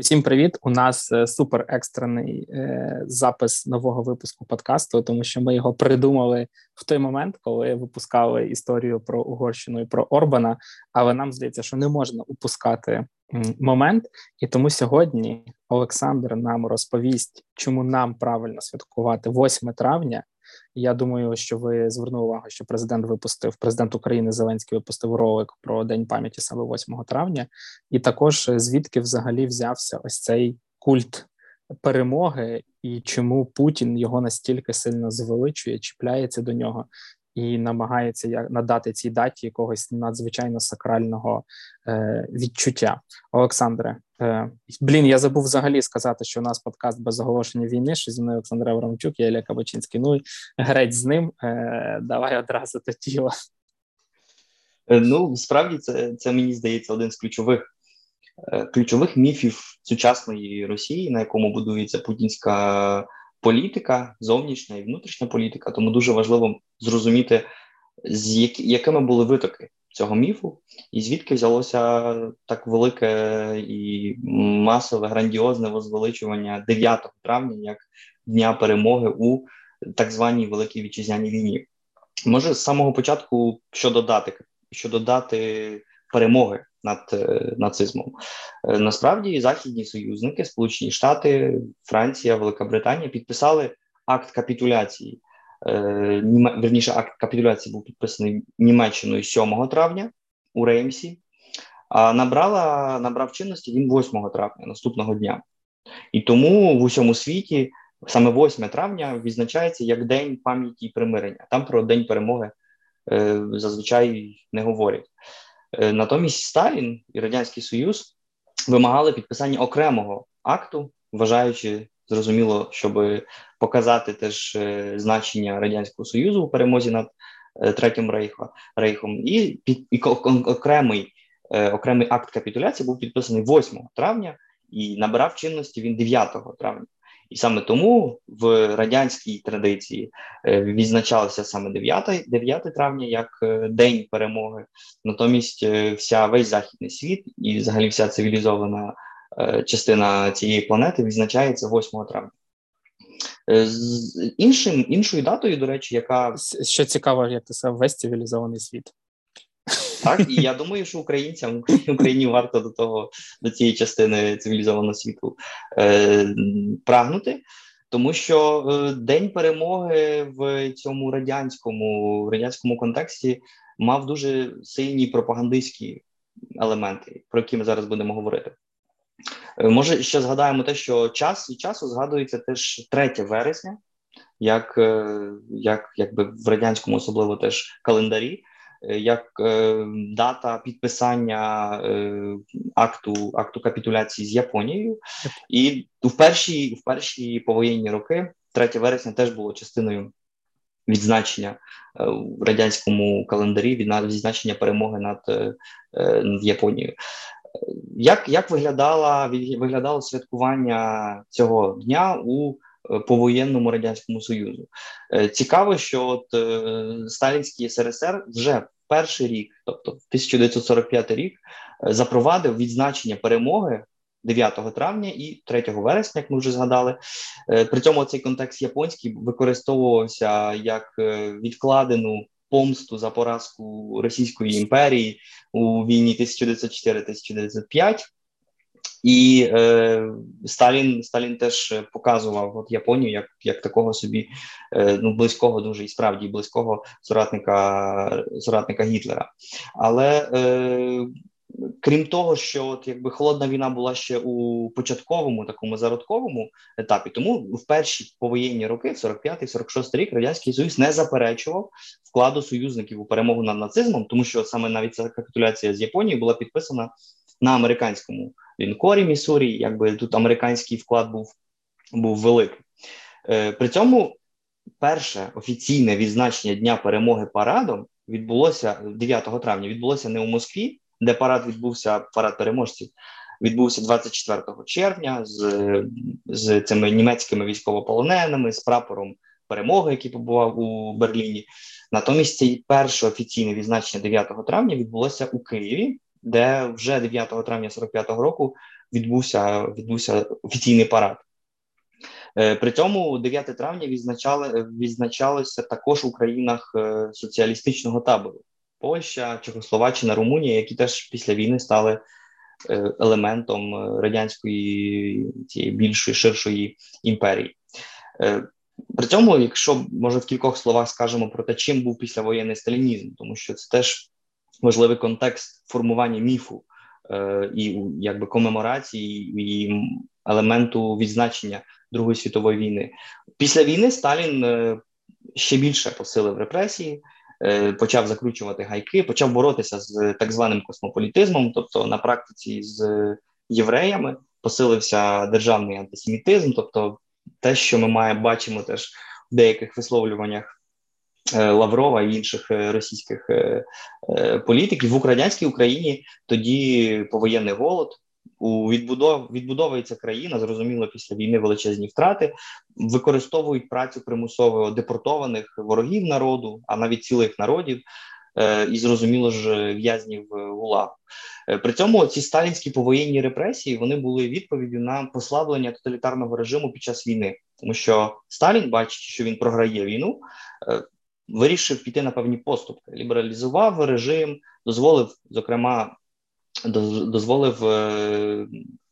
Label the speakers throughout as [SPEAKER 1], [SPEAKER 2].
[SPEAKER 1] Усім привіт! У нас е, супер екстрений е, запис нового випуску подкасту, тому що ми його придумали в той момент, коли випускали історію про Угорщину і про Орбана. Але нам здається, що не можна упускати момент, і тому сьогодні Олександр нам розповість, чому нам правильно святкувати 8 травня. Я думаю, що ви звернули увагу, що президент випустив президент України Зеленський випустив ролик про день пам'яті саме 8 травня, і також е, звідки взагалі взявся ось цей культ перемоги, і чому Путін його настільки сильно звеличує, чіпляється до нього і намагається надати цій даті якогось надзвичайно сакрального е, відчуття. Олександре, блін, я забув взагалі сказати, що у нас подкаст без оголошення війни. що зі мною Олександр Аврамчук, я Ілля Кабачинський. Ну греть з ним. Е, Давай одразу до тіла.
[SPEAKER 2] Е, ну справді це це мені здається один з ключових. Е, ключових міфів сучасної Росії, на якому будується путінська політика, зовнішня і внутрішня політика. Тому дуже важливо зрозуміти, з якими були витоки цього міфу, і звідки взялося так велике і масове грандіозне возвеличування 9 травня як дня перемоги у так званій великій вітчизняній війні. Може з самого початку що додати, що додати перемоги над е, нацизмом. Е, насправді західні союзники, Сполучені Штати, Франція, Велика Британія підписали акт капітуляції. Е, верніше, акт капітуляції був підписаний Німеччиною 7 травня у Реймсі, а набрала набрав чинності він 8 травня наступного дня. І тому в усьому світі саме 8 травня відзначається як День пам'яті і примирення. Там про День перемоги е, зазвичай не говорять. Е, натомість Сталін і Радянський Союз вимагали підписання окремого акту, вважаючи зрозуміло, щоб показати теж е, значення радянського союзу у перемозі над е, третім рейхом, рейхом, і під і окремий окремий акт капітуляції був підписаний 8 травня і набирав чинності він 9 травня. І саме тому в радянській традиції е, відзначалося саме 9 9 травня як е, день перемоги. Натомість, е, вся весь західний світ і, взагалі, вся цивілізована частина цієї планети відзначається 8 травня. З іншим іншою датою, до речі, яка
[SPEAKER 1] що цікаво, як ти сказав, весь цивілізований світ.
[SPEAKER 2] Так, і я думаю, що українцям Україні варто до того до цієї частини цивілізованого світу е, прагнути, тому що е, день перемоги в цьому радянському радянському контексті мав дуже сильні пропагандистські елементи, про які ми зараз будемо говорити. Е, може, ще згадаємо те, що час від часу згадується теж 3 вересня, як е, як якби в радянському особливо теж календарі. Е, як е, дата підписання е, акту акту капітуляції з Японією, і в перші в перші повоєнні роки, 3 вересня, теж було частиною відзначення в радянському календарі від відзначення перемоги над, над Японією. Як як виглядала виглядало святкування цього дня у повоєнному радянському союзу? Цікаво, що от Сталінський СРСР вже перший рік, тобто 1945 рік, е, запровадив відзначення перемоги 9 травня і 3 вересня, як ми вже згадали. Е, при цьому цей контекст японський використовувався як е, відкладену помсту за поразку Російської імперії у війні 1904-1905. І е, Сталін Сталін теж показував от Японію як як такого собі е, ну близького, дуже і справді близького соратника соратника Гітлера. Але е, крім того, що от якби холодна війна була ще у початковому такому зародковому етапі, тому в перші повоєнні роки, 45-46 рік, радянський союз не заперечував вкладу союзників у перемогу над нацизмом, тому що саме навіть ця капітуляція з Японією була підписана на американському лінкорі Міссурі, якби тут американський вклад був був великий. Е, При цьому перше офіційне відзначення Дня перемоги парадом відбулося 9 травня. Відбулося не у Москві, де парад відбувся парад переможців. Відбувся 24 червня з з цими німецькими військовополоненими, з прапором перемоги, який побував у Берліні. Натомість це перше офіційне відзначення 9 травня відбулося у Києві де вже 9 травня 45-го року відбувся відбувся офіційний парад. Е, при цьому 9 травня відзначали відзначалося також у країнах е, соціалістичного табору Польща, Чехословаччина, Румунія, які теж після війни стали е, елементом радянської цієї більшої ширшої імперії. При цьому, якщо може в кількох словах скажемо про те, чим був післявоєнний сталінізм, тому що це теж важливий контекст формування міфу і якби комеморації і елементу відзначення Другої світової війни. Після війни Сталін е, ще більше посилив репресії, е, почав закручувати гайки, почав боротися з так званим космополітизмом, тобто на практиці з євреями посилився державний антисемітизм, тобто те, що ми маємо бачимо теж в деяких висловлюваннях е, Лаврова і інших російських політиків. В Українській Україні тоді повоєнний голод у відбудов відбудовується країна, зрозуміло, після війни величезні втрати, використовують працю примусово депортованих ворогів народу, а навіть цілих народів. Е, і зрозуміло ж в'язнів ГУЛАГу. Е, при цьому ці сталінські повоєнні репресії вони були відповіддю на послаблення тоталітарного режиму під час війни, тому що Сталін, бачить, що він програє війну, е, вирішив піти на певні поступки, лібералізував режим, дозволив зокрема дозволив е,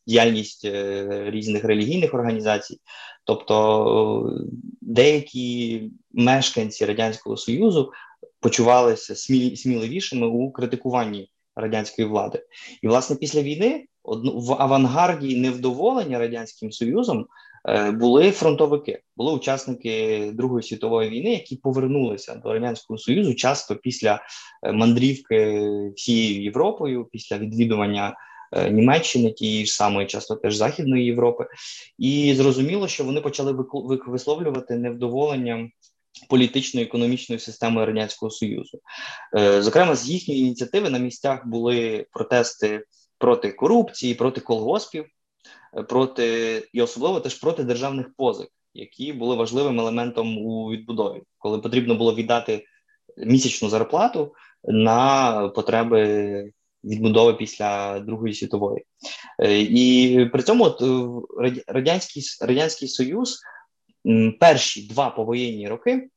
[SPEAKER 2] діяльність е, різних релігійних організацій, тобто деякі мешканці радянського союзу почувалися сміливішими у критикуванні радянської влади, і власне після війни в авангарді невдоволення радянським союзом були фронтовики, були учасники Другої світової війни, які повернулися до радянського союзу часто після е, мандрівки всією Європою, після відвідування е, Німеччини, тієї ж самої, часто теж Західної Європи, і зрозуміло, що вони почали висловлювати невдоволення. Політичною економічною системою радянського союзу, зокрема, з їхньої ініціативи на місцях були протести проти корупції, проти колгоспів, проти і особливо теж проти державних позик, які були важливим елементом у відбудові, коли потрібно було віддати місячну зарплату на потреби відбудови після Другої світової, е, і при цьому от, е, радянський радянський союз перші два повоєнні роки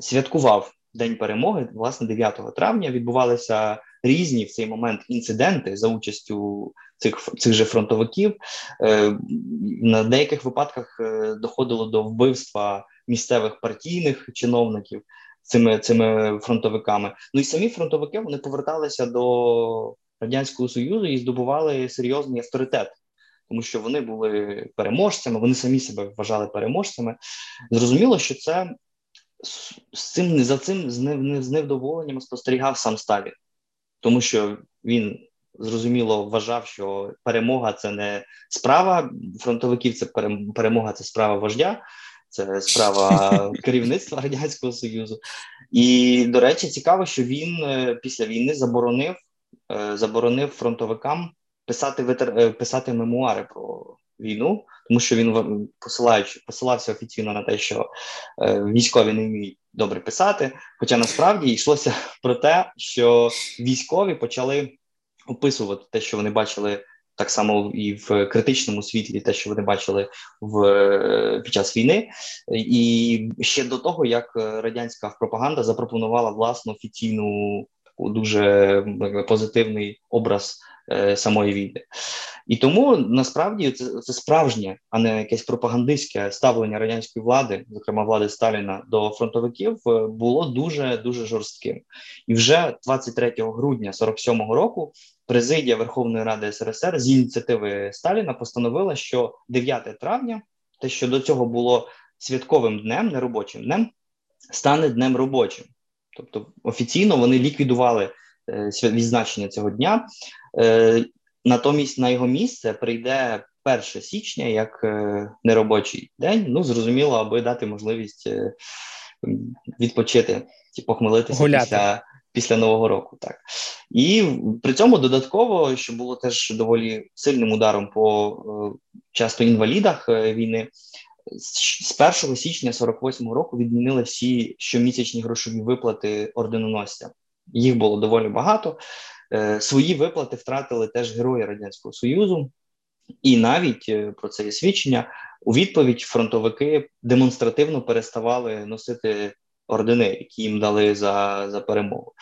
[SPEAKER 2] святкував День перемоги, власне, 9 травня. Відбувалися різні в цей момент інциденти за участю цих цих же фронтовиків. Е, На деяких випадках е, доходило до вбивства місцевих партійних чиновників цими цими фронтовиками. Ну і самі фронтовики вони поверталися до радянського союзу і здобували серйозний авторитет. Тому що вони були переможцями, вони самі себе вважали переможцями. Зрозуміло, що це з цим за цим з невдоволенням спостерігав сам Сталін тому що він зрозуміло вважав, що перемога це не справа фронтовиків, це перемога, це справа вождя. Це справа керівництва радянського союзу, і до речі, цікаво, що він е, після війни заборонив е, заборонив фронтовикам писати е, писати мемуари про війну, тому що він посилаючи посилався офіційно на те, що військові не вміють добре писати. Хоча насправді йшлося про те, що військові почали описувати те, що вони бачили. Так само і в критичному світлі, те, що вони бачили в під час війни, і ще до того, як радянська пропаганда запропонувала власну офіційну дуже позитивний образ е, самої війни. І тому насправді це це справжнє, а не якесь пропагандистське ставлення радянської влади, зокрема влади Сталіна, до фронтовиків, е, було дуже дуже жорстким. І вже 23 грудня 47-го року президія Верховної Ради СРСР з ініціативи Сталіна постановила, що 9 травня, те, що до цього було святковим днем, неробочим днем, стане днем робочим. Тобто офіційно вони ліквідували е, відзначення цього дня. Е, Натомість на його місце прийде 1 січня як е, неробочий день. Ну зрозуміло, аби дати можливість відпочити чи похмелитися після після нового року. Так і при цьому додатково, що було теж доволі сильним ударом по часто інвалідах війни. З 1 січня 48 року відмінили всі щомісячні грошові виплати орденоносцям. Їх було доволі багато. Е, свої виплати втратили теж герої радянського союзу. І навіть про це є свідчення у відповідь фронтовики демонстративно переставали носити ордени, які їм дали за, за перемогу.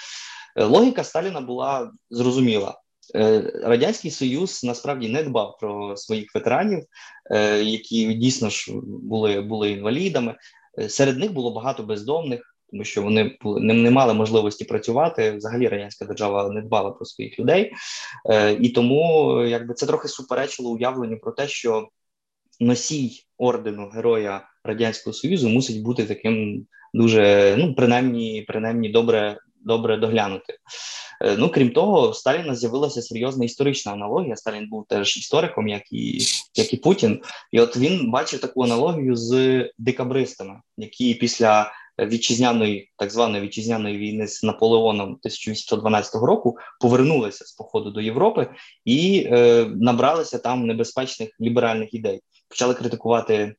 [SPEAKER 2] Логіка Сталіна була зрозуміла. Радянський Союз насправді не дбав про своїх ветеранів, які дійсно ж були були інвалідами. Серед них було багато бездомних тому що вони не, не мали можливості працювати. Взагалі радянська держава не дбала про своїх людей, е, і тому якби це трохи суперечило уявленню про те, що носій ордену Героя Радянського Союзу мусить бути таким дуже ну принаймні, принаймні добре. Добре доглянути. Е, ну крім того, в Сталіна з'явилася серйозна історична аналогія. Сталін був теж істориком, як і як і Путін, і от він бачив таку аналогію з декабристами, які після вітчизняної так званої вітчизняної війни з Наполеоном 1812 року повернулися з походу до Європи і е, набралися там небезпечних ліберальних ідей. Почали критикувати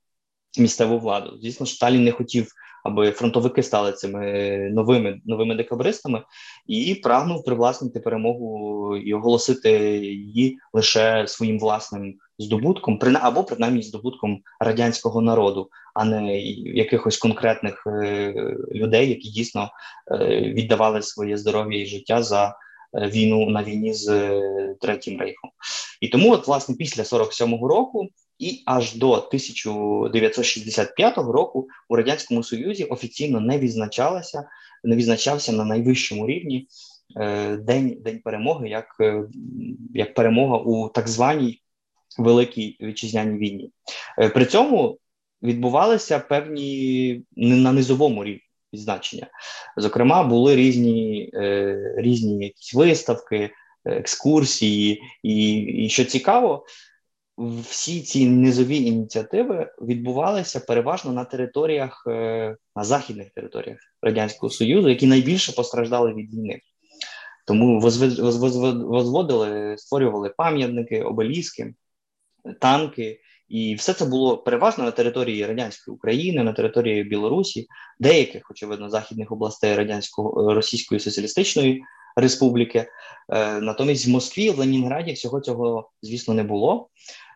[SPEAKER 2] місцеву владу. Звісно, Сталін не хотів, аби фронтовики стали цими новими новими декабристами, і прагнув привласнити перемогу і оголосити її лише своїм власним здобутком, або принаймні здобутком радянського народу, а не якихось конкретних е, людей, які дійсно е, віддавали своє здоров'я і життя за е, війну на війні з третім рейхом. І тому, от власне, після 47-го року. І аж до 1965 року у радянському союзі офіційно не відзначалася, не відзначався на найвищому рівні е, день день перемоги, як е, як перемога у так званій великій вітчизняній війні. Е, при цьому відбувалися певні на низовому рівні відзначення. Зокрема, були різні е, різні якісь виставки, екскурсії, і, і що цікаво. Всі ці низові ініціативи відбувалися переважно на територіях, е, на західних територіях Радянського Союзу, які найбільше постраждали від війни. Тому возводили, створювали пам'ятники, обеліски, танки, і все це було переважно на території радянської України, на території Білорусі, деяких, очевидно, західних областей радянського Російської соціалістичної республіки. Е, натомість в Москві, в Ленінграді всього цього, звісно, не було.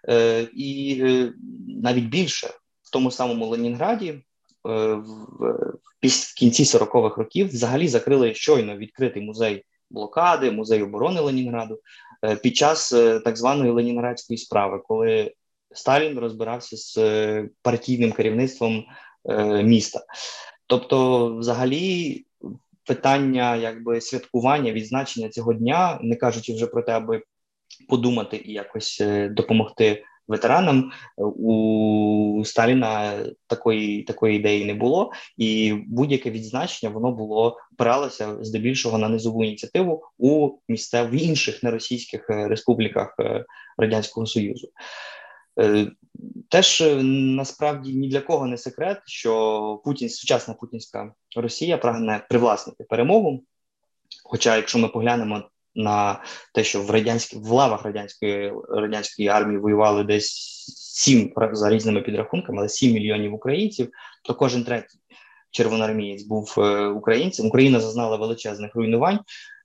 [SPEAKER 2] Е, і е, навіть більше в тому самому Ленінграді. В кінці 40-х років взагалі закрили щойно відкритий музей блокади, музей оборони Ленінграду під час так званої ленінградської справи, коли Сталін розбирався з е, партійним керівництвом е, міста. Тобто, взагалі, питання якби святкування, відзначення цього дня, не кажучи вже про те, аби подумати і якось е, допомогти ветеранам, у Сталіна такої такої ідеї не було, і будь-яке відзначення воно було опиралося здебільшого на низову ініціативу у місцев в інших неросійських республіках радянського союзу. Е, теж е, насправді ні для кого не секрет, що Путін, сучасна путінська Росія прагне привласнити перемогу. Хоча, якщо ми поглянемо на те, що в радянській в лавах радянської радянської армії воювали десь сім за різними підрахунками, але 7 мільйонів українців, то кожен третій червоноармієць був е, українцем. Україна зазнала величезних руйнувань,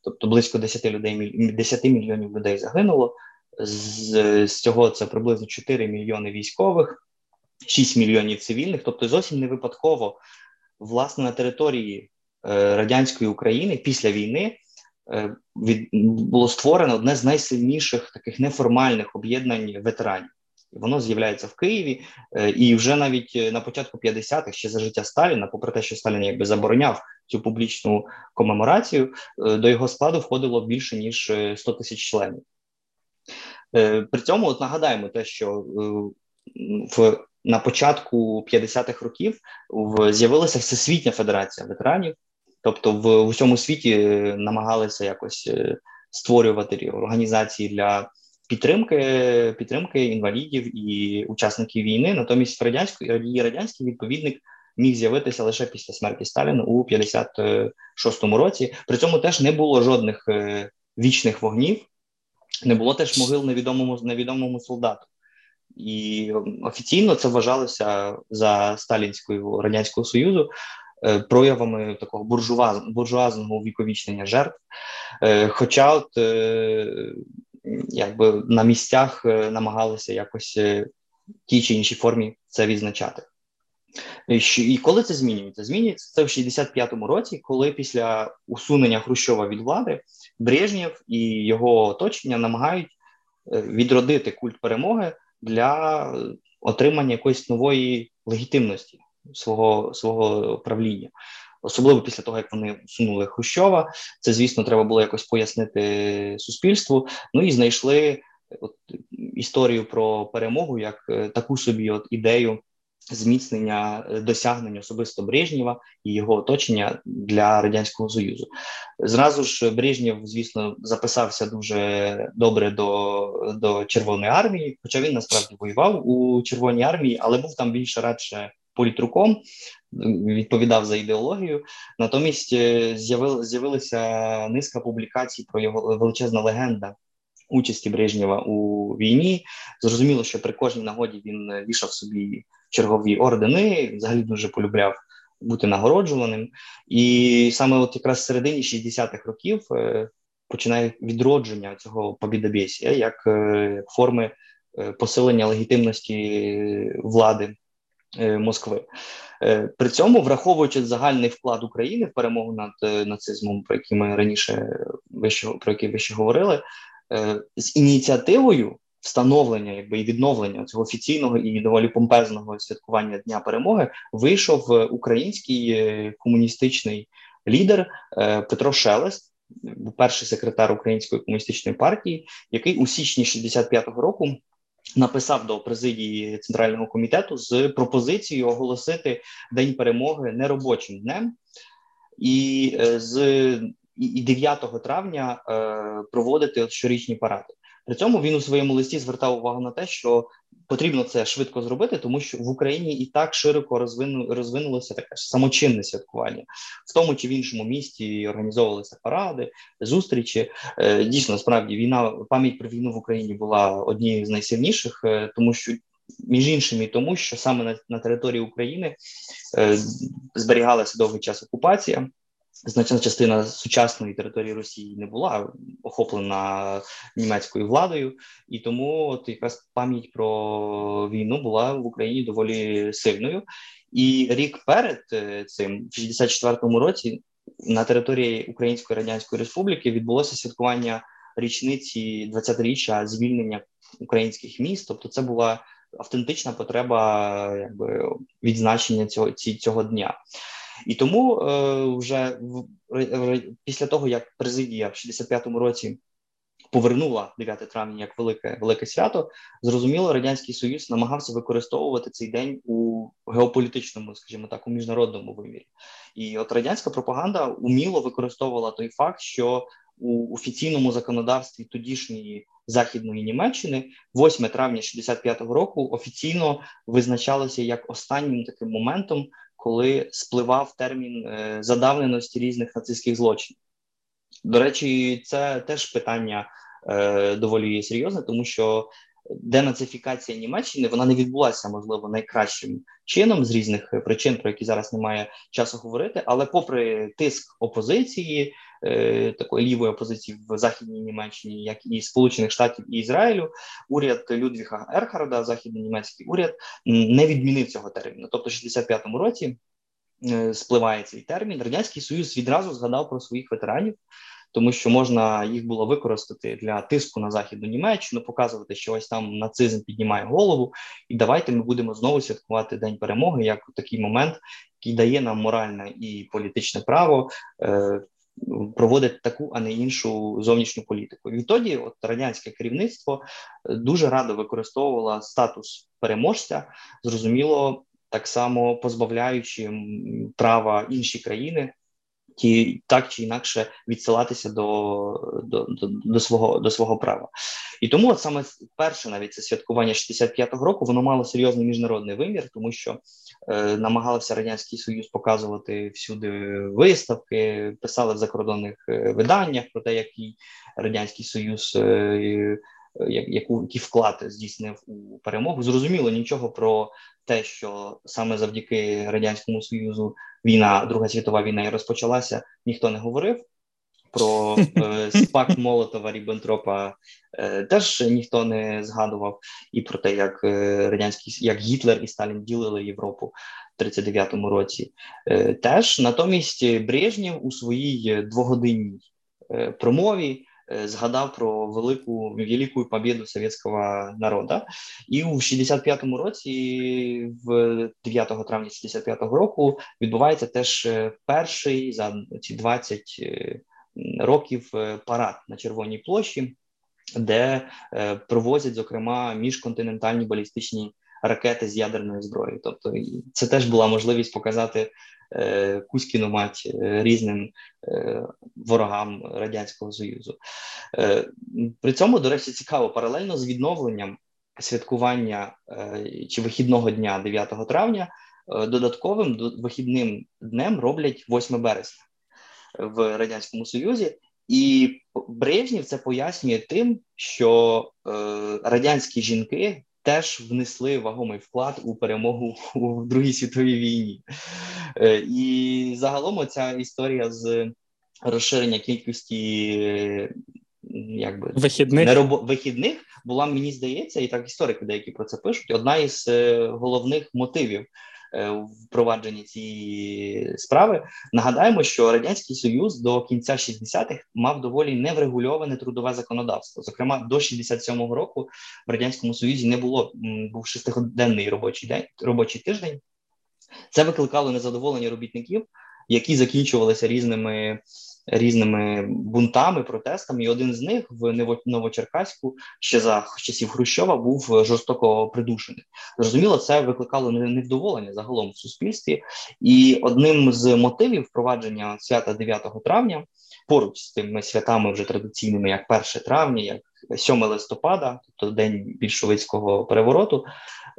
[SPEAKER 2] тобто близько 10 людей 10 мільйонів людей загинуло з, з цього це приблизно 4 мільйони військових, 6 мільйонів цивільних. Тобто, зовсім не випадково, власне, на території е, радянської України після війни від було створено одне з найсильніших таких неформальних об'єднань ветеранів. Воно з'являється в Києві, е, і вже навіть на початку 50-х, ще за життя Сталіна, попри те, що Сталін якби забороняв цю публічну комеморацію, до його складу входило більше ніж 100 тисяч членів. Е, при цьому от нагадаємо те, що е, в на початку 50-х років в з'явилася всесвітня федерація ветеранів, тобто в усьому світі е, намагалися якось створювати організації для підтримки підтримки інвалідів і учасників війни. Натомість в радянської радянський відповідник міг з'явитися лише після смерті Сталіна у 56-му році. При цьому теж не було жодних вічних вогнів не було теж могил невідомому невідомому солдату. І офіційно це вважалося за сталінською радянського союзу е, проявами такого буржуаз, буржуазного увіковічнення жертв. Е, хоча, от е, якби на місцях намагалися якось тій чи іншій формі це відзначати. І коли це змінюється? Змінюється це в 65-му році, коли після усунення Хрущова від влади Брежнєв і його оточення намагають відродити культ перемоги для отримання якоїсь нової легітимності свого свого правління. Особливо після того, як вони усунули Хрущова, це звісно треба було якось пояснити суспільству. Ну і знайшли от історію про перемогу як е, таку собі от ідею зміцнення е, досягнень особисто Брежнєва і його оточення для радянського союзу. Зразу ж Брежнєв, звісно, записався дуже добре до до Червоної армії, хоча він насправді воював у Червоній армії, але був там більше радше політруком. Відповідав за ідеологію, натомість е, з'явилася низка публікацій про його величезна легенда участі Брежнєва у війні. Зрозуміло, що при кожній нагоді він вішав собі чергові ордени, взагалі дуже полюбляв бути нагороджуваним. І саме от якраз в середині 60-х років е, починає відродження цього побідобєсія як, е, форми е, посилення легітимності влади Москви. При цьому, враховуючи загальний вклад України в перемогу над нацизмом, про який ми раніше вище про який ви ще говорили, з ініціативою встановлення, якби і відновлення цього офіційного і доволі помпезного святкування Дня Перемоги вийшов е, український е, комуністичний лідер е, Петро Шелест, перший секретар Української комуністичної партії, який у січні 65-го року. Написав до президії центрального комітету з пропозицією оголосити день перемоги неробочим днем, і з і 9 травня е, проводити щорічні паради. При цьому він у своєму листі звертав увагу на те, що потрібно це швидко зробити, тому що в Україні і так широко розвину, розвинулося таке самочинне святкування, в тому чи в іншому місті організовувалися паради, зустрічі. Е, дійсно, справді війна, пам'ять про війну в Україні була однією з найсильніших, е, тому що. Між іншим, і тому що саме на, на території України е, зберігалася довгий час окупація, значна частина сучасної території Росії не була охоплена німецькою владою, і тому от якраз пам'ять про війну була в Україні доволі сильною. І рік перед е, цим, в 64-му році, на території Української Радянської Республіки відбулося святкування річниці 20-річчя звільнення українських міст. Тобто, це була автентична потреба, якби відзначення цього цього дня. І тому е, вже в, після того, як президія в 65-му році повернула 9 травня як велике велике свято, зрозуміло, радянський союз намагався використовувати цей день у геополітичному, скажімо так, у міжнародному вимірі. І от радянська пропаганда уміло використовувала той факт, що у офіційному законодавстві тодішньої західної Німеччини 8 травня 65-го року офіційно визначалося як останнім таким моментом коли спливав термін е, задавненості різних нацистських злочинів. До речі, це теж питання е, доволі серйозне, тому що денацифікація Німеччини вона не відбулася, можливо, найкращим чином з різних причин, про які зараз немає часу говорити. Але, попри тиск опозиції, е, такої лівої опозиції в західній Німеччині, як і Сполучених Штатів і Ізраїлю, уряд Людвіга Ерхарда, західно-німецький уряд, не відмінив цього терміну. Тобто, в 65-му році. Е, спливає цей термін, радянський союз відразу згадав про своїх ветеранів, тому що можна їх було використати для тиску на західну Німеччину, показувати, що ось там нацизм піднімає голову, і давайте ми будемо знову святкувати День перемоги як такий момент, який дає нам моральне і політичне право. Е, Проводить таку, а не іншу зовнішню політику. Відтоді, от радянське керівництво е, дуже радо використовувало статус переможця, зрозуміло, так само позбавляючи права інші країни ті так чи інакше відсилатися до до, до, до свого до свого права. І тому от саме перше, навіть це святкування 65-го року, воно мало серйозний міжнародний вимір, тому що е, намагалися радянський союз показувати всюди виставки, писали в закордонних е, виданнях про те, який радянський союз. Е, яку який вклад здійснив у перемогу. Зрозуміло нічого про те, що саме завдяки радянському союзу війна, Друга світова війна і розпочалася, ніхто не говорив. про е, спак Молотова Ріббентропа е, теж ніхто не згадував, і про те, як е, радянський як Гітлер і Сталін ділили Європу в 39-му році. Е, теж натомість Брежнєв у своїй двогодинній е, промові. Е, згадав про велику велику побіду совєтського народу. І у 65-му році, в 9 травня 65-го року, відбувається теж е, перший за ці 20 е, років парад на Червоній площі, де провозять зокрема міжконтинентальні балістичні ракети з ядерною зброєю. Тобто, це теж була можливість показати Е, Кузькіну мать е, різним е, ворогам радянського союзу. При цьому, до речі, цікаво паралельно з відновленням святкування чи вихідного дня 9 травня. Додатковим вихідним днем роблять 8 березня в радянському союзі, і Брежнєв це пояснює тим, що е, радянські жінки теж внесли вагомий вклад у перемогу у Другій світовій війні. Е, і загалом ця історія з розширення кількості якби
[SPEAKER 1] вихідних
[SPEAKER 2] неробо... вихідних була, мені здається, і так історики деякі про це пишуть. Одна із е, головних мотивів впровадженні цієї справи. Нагадаємо, що радянський союз до кінця 60-х мав доволі неврегульоване трудове законодавство. Зокрема, до 67-го року в радянському союзі не було був шестиденний робочий день робочий тиждень. Це викликало незадоволення робітників, які закінчувалися різними різними бунтами, протестами. І один з них в Новочеркаську ще за часів Хрущова був жорстоко придушений. Зрозуміло, це викликало невдоволення загалом в суспільстві, і одним з мотивів впровадження свята 9 травня поруч з тими святами вже традиційними, як 1 травня, як 7 листопада, тобто день більшовицького перевороту,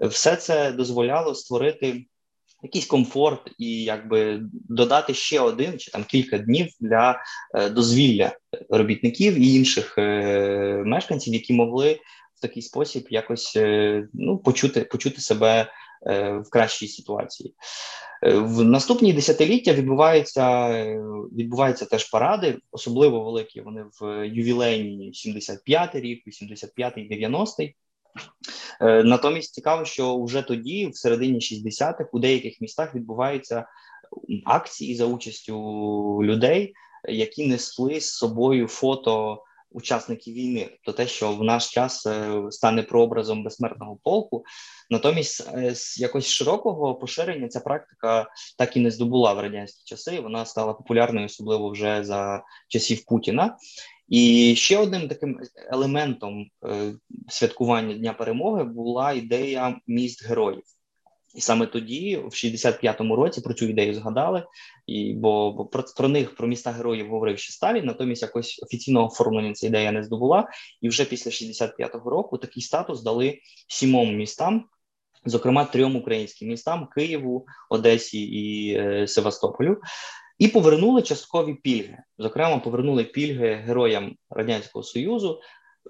[SPEAKER 2] все це дозволяло створити якийсь комфорт і якби додати ще один чи там кілька днів для е, дозвілля робітників і інших е, мешканців, які могли в такий спосіб якось е, ну почути почути себе в кращій ситуації. В наступні десятиліття відбуваються відбуваються теж паради, особливо великі. Вони в ювілейні 75-й рік, 85-й, 90-й. Е, натомість цікаво, що вже тоді, в середині 60-х, у деяких містах відбуваються акції за участю людей, які несли з собою фото учасників війни, тобто те, що в наш час е, стане прообразом безсмертного полку. Натомість, е, з якось широкого поширення ця практика так і не здобула в радянські часи. Вона стала популярною, особливо вже за часів Путіна. І ще одним таким елементом е, святкування Дня перемоги була ідея міст героїв. І саме тоді, в 65-му році, про цю ідею згадали, і бо, бо про, про них про міста героїв говорив ще Сталін, натомість якось офіційного оформлення ця ідея не здобула. І вже після 65-го року такий статус дали сімом містам, зокрема трьом українським містам: Києву, Одесі і е, Севастополю. І повернули часткові пільги. Зокрема, повернули пільги героям радянського союзу,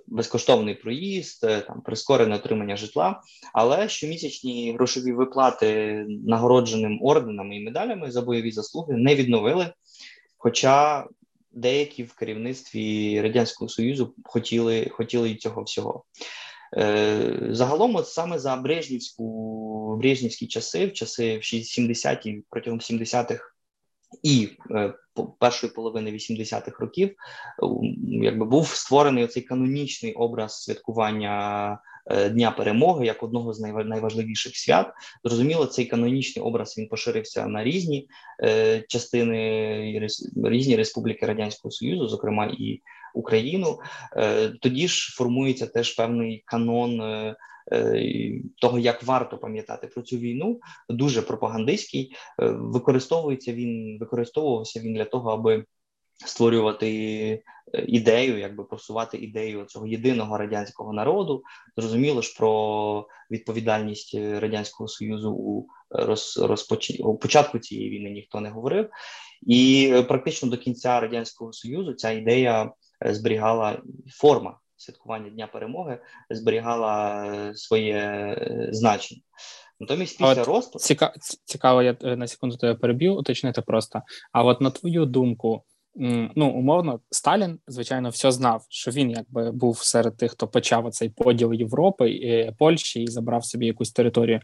[SPEAKER 2] безкоштовний проїзд, е, там прискорене отримання житла. Але щомісячні грошові виплати нагородженим орденами і медалями за бойові заслуги не відновили. Хоча деякі в керівництві радянського союзу хотіли хотіли цього всього. Е, загалом, от саме за Брежнівську Брежнівські часи, в часи в 70-ті протягом 70-х і е, першої половини 80-х років якби був створений оцей канонічний образ святкування е, Дня перемоги як одного з найважливіших свят. Зрозуміло, цей канонічний образ він поширився на різні е, частини різні республіки радянського союзу, зокрема і Україну. Е, тоді ж формується теж певний канон. Е, Е, того, як варто пам'ятати про цю війну, дуже пропагандистський. Е, використовується він, використовувався він для того, аби створювати е, ідею, якби просувати ідею цього єдиного радянського народу. Зрозуміло ж про відповідальність радянського союзу у роз, розпоч... у початку цієї війни ніхто не говорив, і практично до кінця радянського союзу ця ідея зберігала форма святкування Дня перемоги зберігала е, своє е, значення. Натомість після от розпаду...
[SPEAKER 1] Ціка... цікаво, я е, на секунду тебе переб'ю, уточнити просто. А от на твою думку, ну умовно, Сталін, звичайно, все знав, що він якби був серед тих, хто почав цей поділ Європи і Польщі і забрав собі якусь територію.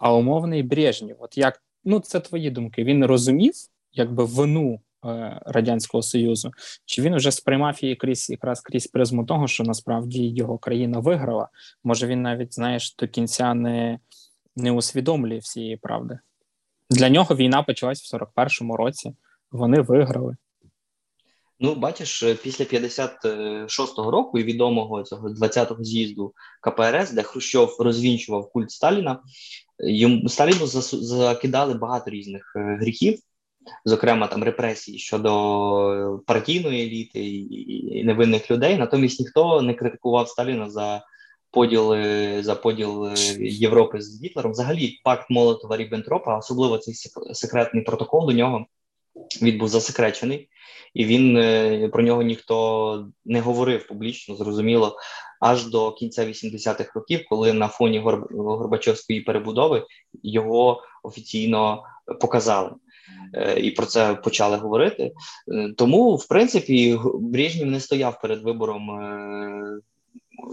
[SPEAKER 1] А умовний Брежнєв, от як ну це твої думки? Він розумів, якби вину радянського союзу, чи він вже сприймав її крізь якраз крізь призму того, що насправді його країна виграла? Може він навіть знаєш до кінця не, не усвідомлює всієї правди? Для нього війна почалась в 41-му році. Вони виграли.
[SPEAKER 2] Ну, бачиш, е, після 56-го року і відомого цього 20-го з'їзду КПРС, де Хрущов розвінчував культ Сталіна, йому Сталіну закидали багато різних е, гріхів, зокрема там репресії щодо партійної еліти і невинних людей. Натомість ніхто не критикував Сталіна за поділ за поділ е, Європи з Гітлером. Взагалі, пакт Молотова Ріббентропа, особливо цей секретний протокол до нього. Він був засекречений, і він е, про нього ніхто не говорив публічно, зрозуміло, аж до кінця 80-х років, коли на фоні Горб... Горбачовської перебудови його офіційно показали. Е, і про це почали говорити. Е, тому, в принципі, Брежнєв не стояв перед вибором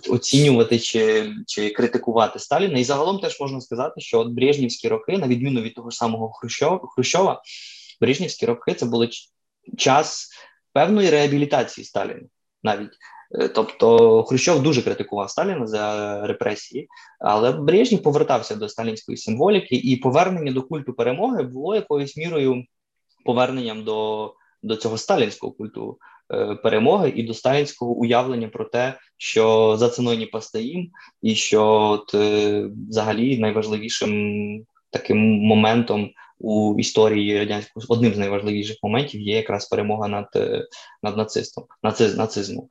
[SPEAKER 2] оцінювати чи чи критикувати Сталіна. І загалом теж можна сказати, що от Брежнівські роки, на відміну від того ж самого Хрущова, Брежнівські роки це були час певної реабілітації Сталіна навіть. Е, тобто Хрущов дуже критикував Сталіна за репресії, але Брежнів повертався до сталінської символіки, і повернення до культу перемоги було якоюсь мірою поверненням до до цього сталінського культу е, перемоги і до сталінського уявлення про те, що за ціною не постоїм, і що от, е, взагалі найважливішим таким моментом у історії радянського одним з найважливіших моментів є якраз перемога над е, над нацистом, нациз, нацизмом.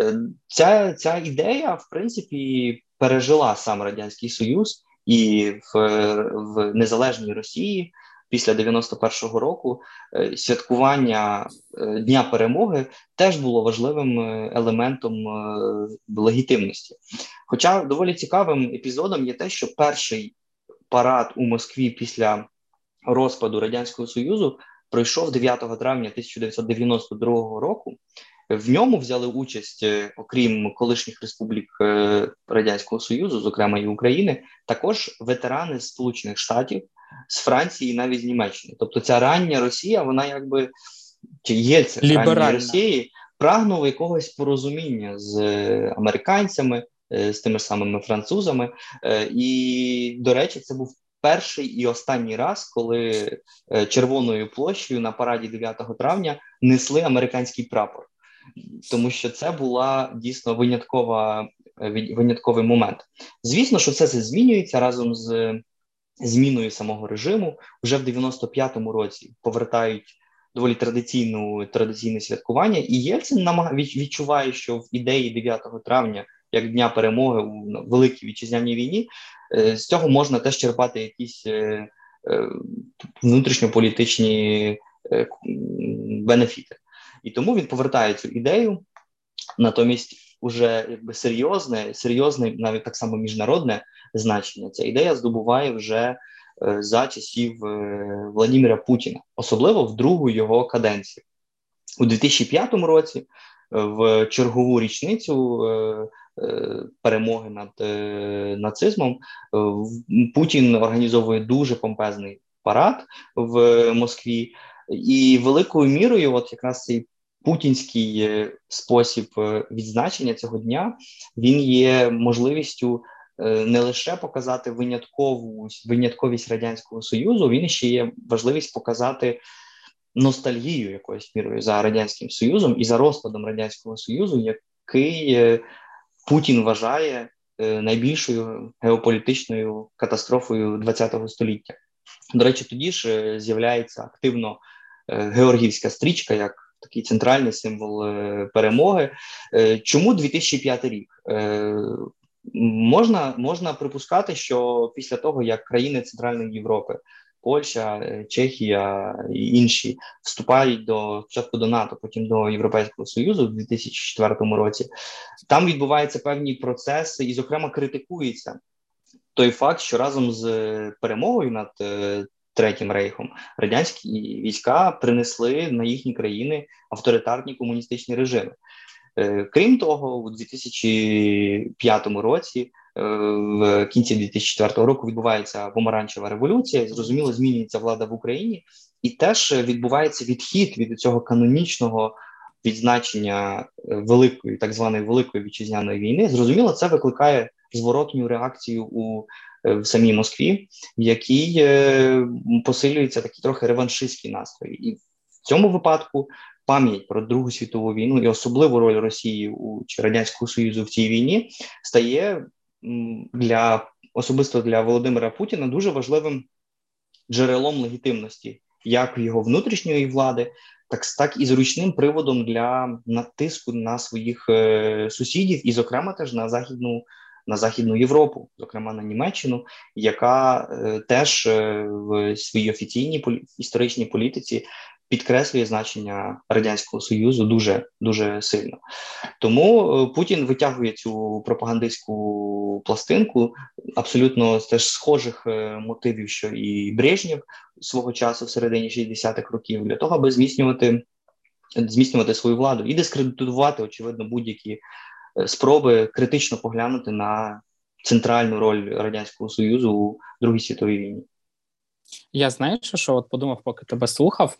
[SPEAKER 2] Е, ця ця ідея, в принципі, пережила сам радянський союз і в, в незалежній Росії. Після 91-го року е, святкування Дня перемоги теж було важливим елементом легітимності. Хоча доволі цікавим епізодом є те, що перший парад у Москві після розпаду радянського союзу пройшов 9 травня 1992 року. В ньому взяли участь, е, окрім колишніх республік е, радянського союзу, зокрема і України, також ветерани Сполучених Штатів, з Франції, і навіть з Німеччини. Тобто, ця рання Росія, вона якби чи є це рання Росії, прагнула якогось порозуміння з е, американцями, з тими самими французами. І, до речі, це був перший і останній раз, коли червоною площею на параді 9 травня несли американський прапор, тому що це була дійсно виняткова е, винятковий момент. Звісно, що все це змінюється разом з зміною самого режиму. Вже в 95-му році повертають. Доволі традиційну традиційне святкування, і Єльцин намаг... відчуває, що в ідеї 9 травня, як дня перемоги у великій вітчизняній війні, Е, з цього можна теж черпати якісь е, внутрішньополітичні бенефіти. І тому він повертає цю ідею, натомість уже якби серйозне, серйозне, навіть так само міжнародне значення. Ця ідея здобуває вже за часів Владимира Путіна, особливо в другу його каденцію. У 2005 році в чергову річницю Е, перемоги над е, нацизмом, е, Путін організовує дуже помпезний парад в Москві, і великою мірою, от якраз цей путінський спосіб відзначення цього дня він є можливістю. Не лише показати виняткову винятковість радянського союзу, він ще є важливість показати ностальгію якоюсь мірою за радянським союзом і за розкладом радянського союзу, який Путін вважає е, найбільшою геополітичною катастрофою ХХ століття. До речі, тоді ж е, з'являється активно е, георгівська стрічка як такий центральний символ перемоги. Чому 2005 рік? Можна можна припускати, що після того як країни Центральної Європи Польща, е, Чехія і інші вступають до спочатку до НАТО, потім до Європейського Союзу в 2004 році. Там відбуваються певні процеси, і, зокрема, критикується той факт, що разом з перемогою над е, Третім рейхом радянські війська принесли на їхні країни авторитарні комуністичні режими. Е, крім того, у 2005 році, е, в кінці 2004 року, відбувається помаранчева революція. Зрозуміло, змінюється влада в Україні, і теж відбувається відхід від цього канонічного відзначення великої, так званої великої вітчизняної війни. Зрозуміло, це викликає зворотню реакцію у Е, в самій Москві, в якій е, посилюється такі трохи реваншистські настрої, і в цьому випадку пам'ять про Другу світову війну і особливу роль Росії у чи радянського союзу в цій війні стає для особисто для Володимира Путіна дуже важливим джерелом легітимності, як його внутрішньої влади. Так так і зручним приводом для натиску на своїх е, сусідів, і, зокрема, теж на західну на Західну Європу, зокрема на Німеччину, яка е, теж е, в своїй офіційній історичній політиці підкреслює значення радянського союзу дуже дуже сильно. Тому е, Путін витягує цю пропагандистську пластинку абсолютно теж схожих мотивів, що і Брежнєв свого часу в середині 60-х років, для того, аби зміцнювати. Зміцнювати свою владу і дискредитувати, очевидно, будь-які спроби критично поглянути на центральну роль радянського союзу у Другій світовій війні.
[SPEAKER 1] Я знаєш, що от подумав, поки тебе слухав.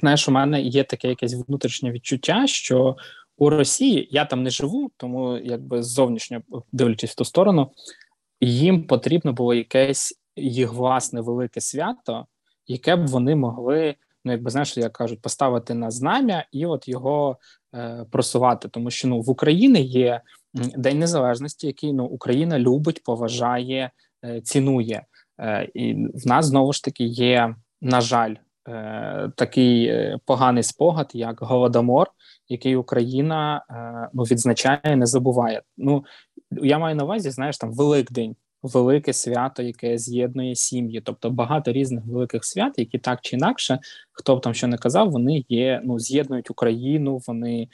[SPEAKER 1] Знаєш, у мене є таке якесь внутрішнє відчуття, що у Росії я там не живу, тому якби зовнішньо дивлячись в ту сторону, їм потрібно було якесь їх власне велике свято, яке б вони могли, ну якби знаєш, як кажуть, поставити на знам'я і от його Е, просувати, тому що ну в Україні є День Незалежності, який ну Україна любить, поважає, е, цінує, е, і в нас знову ж таки є, на жаль, такий поганий спогад, як голодомор, який Україна ну відзначає, не забуває. Ну я маю на увазі, знаєш, там Великдень велике свято, яке з'єднує сім'ї, тобто багато різних великих свят, які так чи інакше, хто б там що не казав, вони є ну з'єднують Україну, вони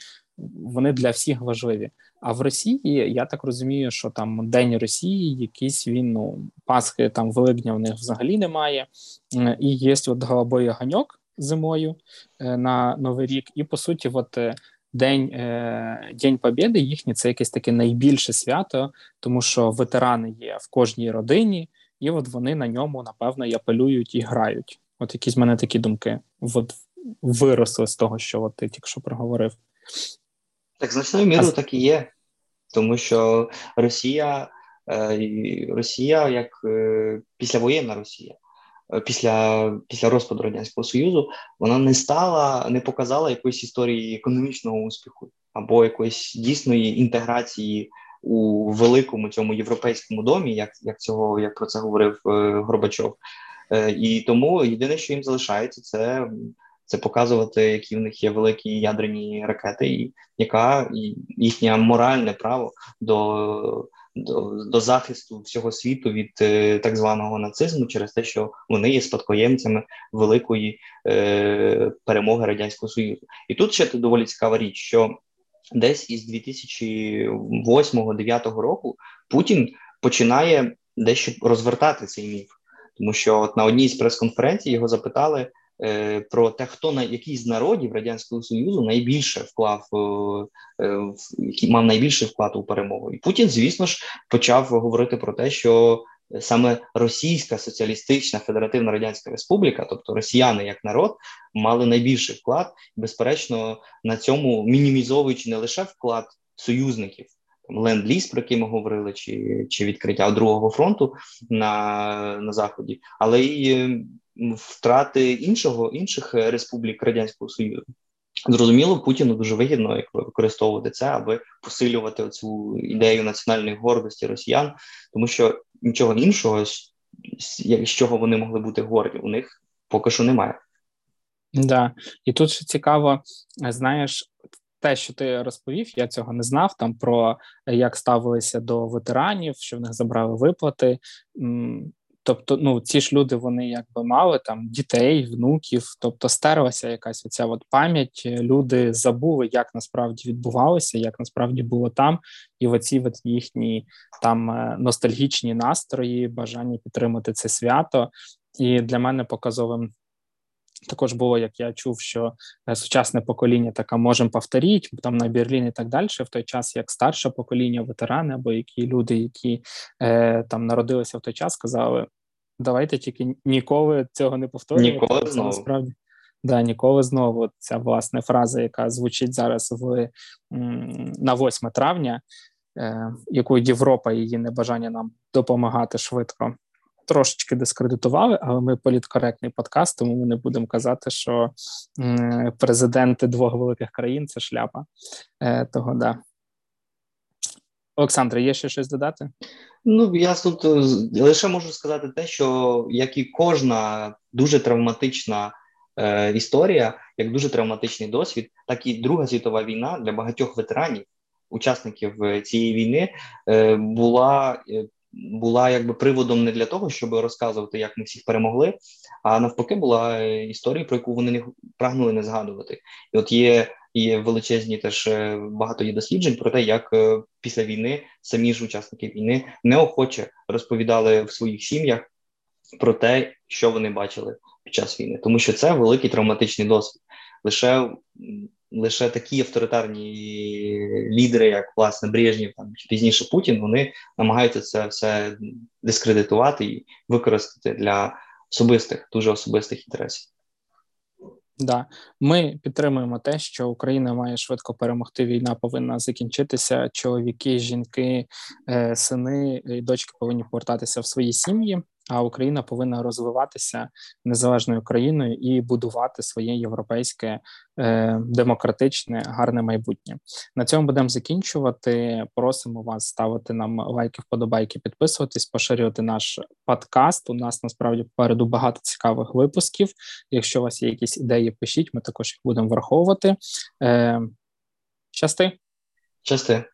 [SPEAKER 1] вони для всіх важливі. А в Росії я так розумію, що там День Росії, якийсь він ну Пасхи там Великдня в них взагалі немає, і є от голубой ганьок зимою е, на новий рік, і по суті, от е, День е, День Побєди їхнє це якесь таке найбільше свято, тому що ветерани є в кожній родині, і от вони на ньому напевно і апелюють і грають. От якісь в мене такі думки от виросли з того, що от ти тільки що проговорив.
[SPEAKER 2] Так, значною мірою а... так і є, тому що Росія, е, Росія як е, післявоєнна Росія. Е, після після розпаду радянського союзу вона не стала, не показала якоїсь історії економічного успіху або якоїсь дійсної інтеграції у великому цьому європейському домі, як як цього як про це говорив е, Горбачов. Е, і тому єдине, що їм залишається, це це показувати, які в них є великі ядерні ракети, і яка їхнє моральне право до до до захисту всього світу від е, так званого нацизму через те, що вони є спадкоємцями великої е, перемоги радянського союзу, і тут ще доволі цікава річ, що десь із 2008-2009 року Путін починає дещо розвертати цей міф, тому що от на одній з прес-конференцій його запитали. Е, про те, хто на який з народів радянського союзу найбільше вклав е, е, який мав найбільший вклад у перемогу, і Путін, звісно ж, почав говорити про те, що саме Російська Соціалістична Федеративна Радянська Республіка, тобто Росіяни як народ, мали найбільший вклад, безперечно, на цьому мінімізовуючи не лише вклад союзників. Ленд-ліз, про який ми говорили, чи чи відкриття другого фронту на на заході, але й втрати іншого інших е, республік радянського союзу. Зрозуміло, Путіну дуже вигідно як використовувати це, аби посилювати цю ідею національної гордості росіян, тому що нічого іншого, з чого вони могли бути горді, у них поки що немає.
[SPEAKER 1] Да, і тут ще цікаво, знаєш, те, що ти розповів, я цього не знав. Там про як ставилися до ветеранів, що в них забрали виплати. Тобто, ну ці ж люди вони якби мали там дітей, внуків, тобто стерлася якась оця от пам'ять. Люди забули, як насправді відбувалося, як насправді було там, і оці от їхні там е, ностальгічні настрої, бажання підтримати це свято. І для мене показовим також було, як я чув, що е, сучасне покоління таке можемо повторити, там на Берлін і так далі, в той час як старше покоління, ветерани або які люди, які е, там народилися в той час, сказали: давайте тільки ніколи цього не повторювати.
[SPEAKER 2] Ніколи знову.
[SPEAKER 1] насправді. Да, ніколи знову ця власне фраза, яка звучить зараз в на 8 травня, е, яку Європа її небажання нам допомагати швидко трошечки дискредитували, але ми політкоректний подкаст, тому ми не будемо казати, що президенти двох великих країн це шляпа. Е, Того да. Олександре, є ще щось додати?
[SPEAKER 2] Ну я тут лише можу сказати те, що як і кожна дуже травматична е, історія, як дуже травматичний досвід, так і Друга світова війна для багатьох ветеранів, учасників е, цієї війни, е, була е, була якби приводом не для того, щоб розказувати, як ми всіх перемогли, а навпаки, була історія, про яку вони не прагнули не згадувати. І от є є величезні теж е, багато є досліджень про те, як е, після війни самі ж учасники війни неохоче розповідали в своїх сім'ях про те, що вони бачили під час війни, тому що це великий травматичний досвід. Лише лише такі авторитарні лідери, як власне Брежнєв, там чи пізніше Путін, вони намагаються це все дискредитувати і використати для особистих, дуже особистих інтересів.
[SPEAKER 1] Да, ми підтримуємо те, що Україна має швидко перемогти. Війна повинна закінчитися. Чоловіки, жінки, е, сини і дочки повинні повертатися в свої сім'ї а Україна повинна розвиватися незалежною країною і будувати своє європейське е, демократичне гарне майбутнє. На цьому будемо закінчувати. Просимо вас ставити нам лайки, вподобайки, підписуватись, поширювати наш подкаст. У нас насправді попереду багато цікавих випусків. Якщо у вас є якісь ідеї, пишіть. Ми також їх будемо враховувати. Е, Щасти.
[SPEAKER 2] Щасти.